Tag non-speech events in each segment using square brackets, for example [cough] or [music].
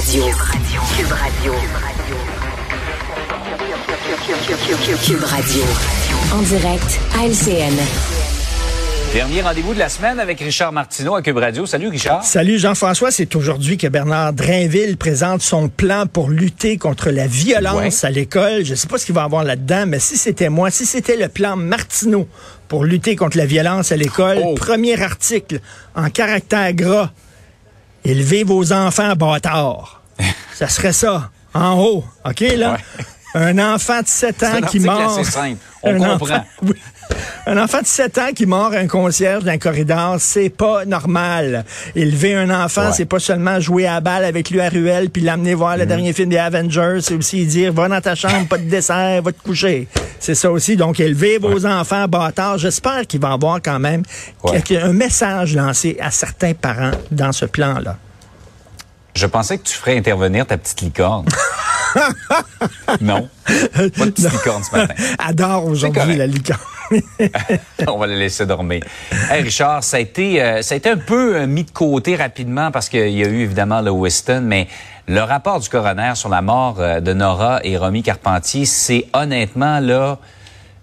Radio. Cube Radio. Cube Radio. En direct à LCN. Dernier rendez-vous de la semaine avec Richard Martineau à Cube Radio. Salut Richard. Salut Jean-François. C'est aujourd'hui que Bernard Drainville présente son plan pour lutter contre la violence à l'école. Je ne sais pas ce qu'il va avoir là-dedans, mais si c'était moi, si c'était le plan Martineau pour lutter contre la violence à l'école, Oh. premier article en caractère gras. Élevez vos enfants bâtards. [laughs] ça serait ça, en haut. OK, là? Ouais. Un enfant de 7 ans qui mord. simple. On Un comprend. enfant- [laughs] oui. Un enfant de 7 ans qui mord un concierge d'un corridor, c'est pas normal. Élever un enfant, Ouais. c'est pas seulement jouer à la balle avec lui à ruelle puis l'amener voir le dernier film des Avengers, c'est aussi dire va dans ta chambre, pas de dessert, va te coucher. C'est ça aussi. Donc élever vos enfants bâtards. J'espère qu'il va y avoir quand même Ouais. un message lancé à certains parents dans ce plan-là. Je pensais que tu ferais intervenir ta petite licorne. [laughs] non. Pas de petite licorne ce matin. [laughs] Adore aujourd'hui la licorne. [laughs] On va la laisser dormir. Hey Richard, ça a été, euh, ça a été un peu euh, mis de côté rapidement parce qu'il y a eu évidemment le Weston, mais le rapport du coroner sur la mort euh, de Nora et Romy Carpentier, c'est honnêtement là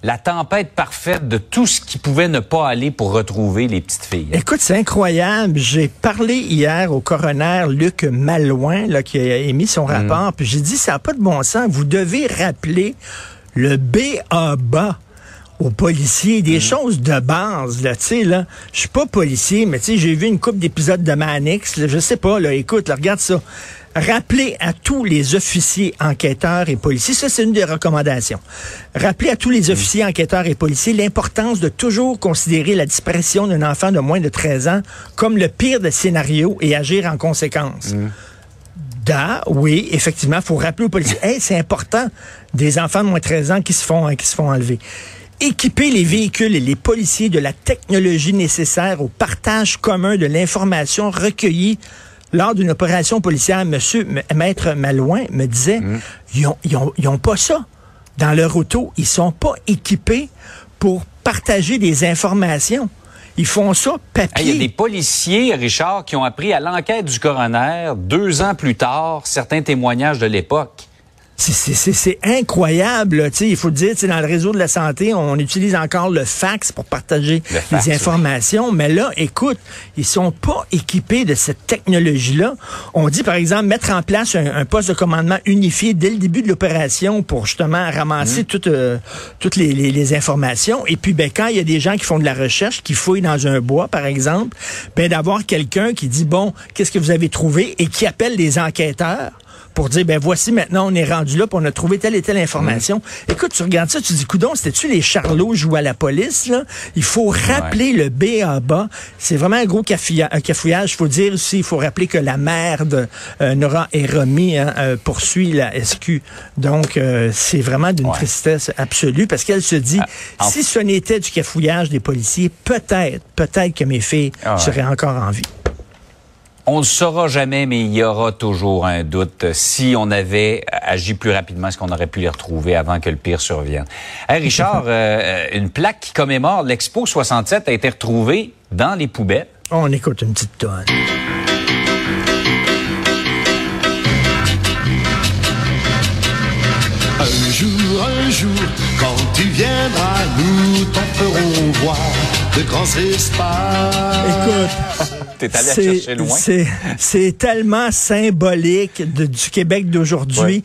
la tempête parfaite de tout ce qui pouvait ne pas aller pour retrouver les petites filles. Écoute, c'est incroyable. J'ai parlé hier au coroner Luc Malouin, là, qui a émis son rapport, puis j'ai dit, ça n'a pas de bon sens. Vous devez rappeler le BABA aux policiers, des choses de base, là, tu sais, là. Je suis pas policier, mais tu sais, j'ai vu une couple d'épisodes de Manix, là, je sais pas, là, écoute, là, regarde ça. Rappelez à tous les officiers, enquêteurs et policiers, ça c'est une des recommandations. Rappelez à tous les officiers, enquêteurs et policiers l'importance de toujours considérer la disparition d'un enfant de moins de 13 ans comme le pire des scénarios et agir en conséquence. Da, oui, effectivement, faut rappeler aux policiers, [laughs] hey, c'est important, des enfants de moins de 13 ans qui se font, qui se font enlever. Équiper les véhicules et les policiers de la technologie nécessaire au partage commun de l'information recueillie lors d'une opération policière. Monsieur M- Maître Malouin me disait, ils, ont, ils, ont, ils ont pas ça dans leur auto. Ils sont pas équipés pour partager des informations. Ils font ça papier. Il y a des policiers, Richard, qui ont appris à l'enquête du coroner, deux ans plus tard, certains témoignages de l'époque. C'est- incroyable. là. Tu sais, Il faut dire, tu sais, dans le réseau de la santé, on utilise encore le fax pour partager Le fax, les oui. informations. Mais là, écoute, ils sont pas équipés de cette technologie-là. On dit, par exemple, mettre en place un, un poste de commandement unifié dès le début de l'opération pour justement ramasser Mmh. toutes, euh, toutes les, les- les informations. Et puis, ben, quand il y a des gens qui font de la recherche, qui fouillent dans un bois, par exemple, ben, d'avoir quelqu'un qui dit, bon, qu'est-ce que vous avez trouvé et qui appelle les enquêteurs pour dire, ben voici maintenant, on est rendu là, puis on a trouvé telle et telle information. Écoute, tu regardes ça, tu dis, coudon, c'était-tu les charlots jouent à la police, là? Il faut rappeler le BABA. C'est vraiment un gros cafouillage. Il faut dire aussi, il faut rappeler que la mère de euh, Nora et Romy hein, euh, poursuit la SQ. Donc, euh, c'est vraiment d'une Ouais. tristesse absolue parce qu'elle se dit, Ah, si ce n'était du cafouillage des policiers, peut-être, peut-être que mes filles Ah ouais. seraient encore en vie. On ne le saura jamais, mais il y aura toujours un doute. Si on avait agi plus rapidement, est-ce qu'on aurait pu les retrouver avant que le pire survienne? Hey, Richard, [laughs] euh, une plaque qui commémore l'Expo 67 a été retrouvée dans les poubelles. On écoute une petite tonne. Un jour, un jour, quand tu viendras, nous t'en ferons voir de grands espaces. Écoute, T'es allé la c'est- chercher loin. c'est- C'est tellement symbolique de- du Québec d'aujourd'hui. Ouais.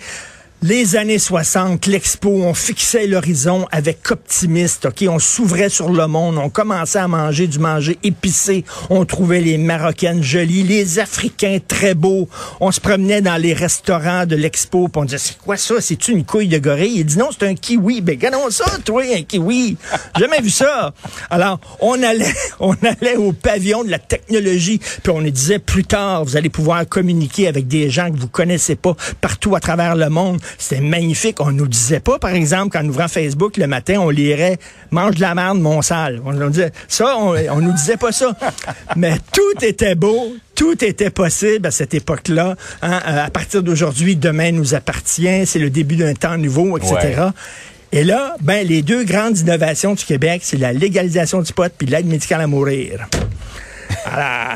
Les années 60, l'expo, on fixait l'horizon avec optimiste, OK? On s'ouvrait sur le monde, on commençait à manger du manger épicé, on trouvait les Marocaines jolies, les Africains très beaux, on se promenait dans les restaurants de l'expo, puis on disait, c'est quoi ça? C'est-tu une couille de gorille? Il dit, non, c'est un kiwi. Ben, regardons ça, toi, un kiwi. Jamais vu ça. Alors, on allait, [laughs] on allait au pavillon de la technologie, puis on nous disait, plus tard, vous allez pouvoir communiquer avec des gens que vous connaissez pas partout à travers le monde. C'était magnifique. On nous disait pas, par exemple, qu'en ouvrant Facebook le matin, on lirait Mange de la merde, mon sale. On nous disait ça, on, on nous disait pas ça. [laughs] Mais tout était beau, tout était possible à cette époque-là. hein. Euh, à partir d'aujourd'hui, demain nous appartient. C'est le début d'un temps nouveau, etc. Ouais. Et là, ben, les deux grandes innovations du Québec, c'est la légalisation du pot puis l'aide médicale à mourir.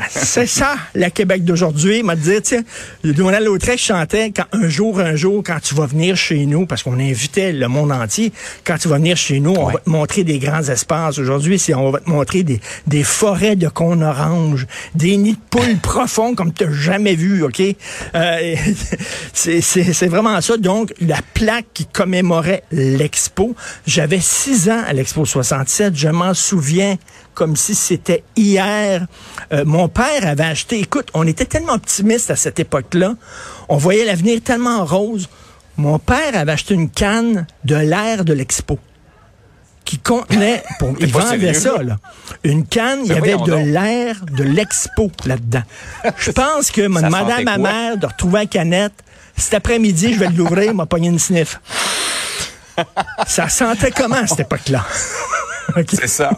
C'est ça, le Québec d'aujourd'hui. M'a dit, tiens, Donald Lautrec chantait quand un jour, un jour, quand tu vas venir chez nous, parce qu'on invitait le monde entier, quand tu vas venir chez nous, on va te montrer des grands espaces. Aujourd'hui, si on va te montrer des, des forêts de cônes orange, des nids de poules profonds comme tu n'as jamais vu, OK? Euh, [laughs] c'est- c'est c'est vraiment ça. Donc, la plaque qui commémorait l'expo, j'avais six ans à l'expo 67, je m'en souviens comme si c'était hier. Euh, mon père avait acheté, écoute, on était tellement optimistes à cette époque-là, on voyait l'avenir tellement rose. Mon père avait acheté une canne de l'air de l'expo qui contenait, [laughs] pour, il vendait ça, là. Une canne, il y Mais avait de l'air de l'expo là-dedans. [laughs] Je pense que m'a Ça demandé à sentait ma mère de retrouver la canette. Cet après-midi, je vais l'ouvrir, m'a pogné une sniff. [laughs] Ça sentait comment à cette époque-là? C'est ça.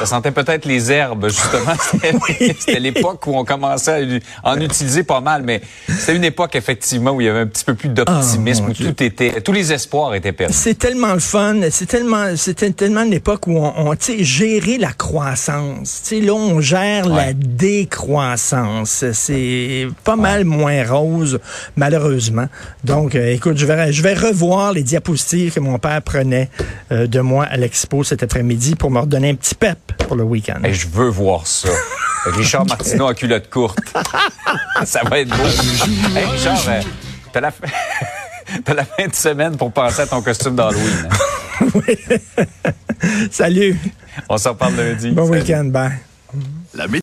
Ça sentait peut-être les herbes, justement. [laughs] [laughs] C'était l'époque où on commençait à en utiliser pas mal, mais c'était une époque, effectivement, où il y avait un petit peu plus d'optimisme, Ah, où Dieu. tout était, tous les espoirs étaient perdus. C'est tellement le fun, c'est tellement, c'était tellement une époque où on, on tu sais, gérer la croissance. Tu sais, là, on gère la décroissance. C'est pas mal moins rose, malheureusement. Donc, euh, écoute, je vais, je vais revoir les diapositives que mon père prenait euh, de moi à l'expo cet après-midi pour me redonner un petit pep pour le week-end. Hey, je veux voir ça. [laughs] Richard Martineau en culotte courte. [laughs] ça va être beau. Hey, Richard, euh, t'as la, fin... [laughs] t'as la fin de semaine pour penser à ton costume d'Halloween. hein? Salut, On s'en reparle lundi. bon week-end, bye. La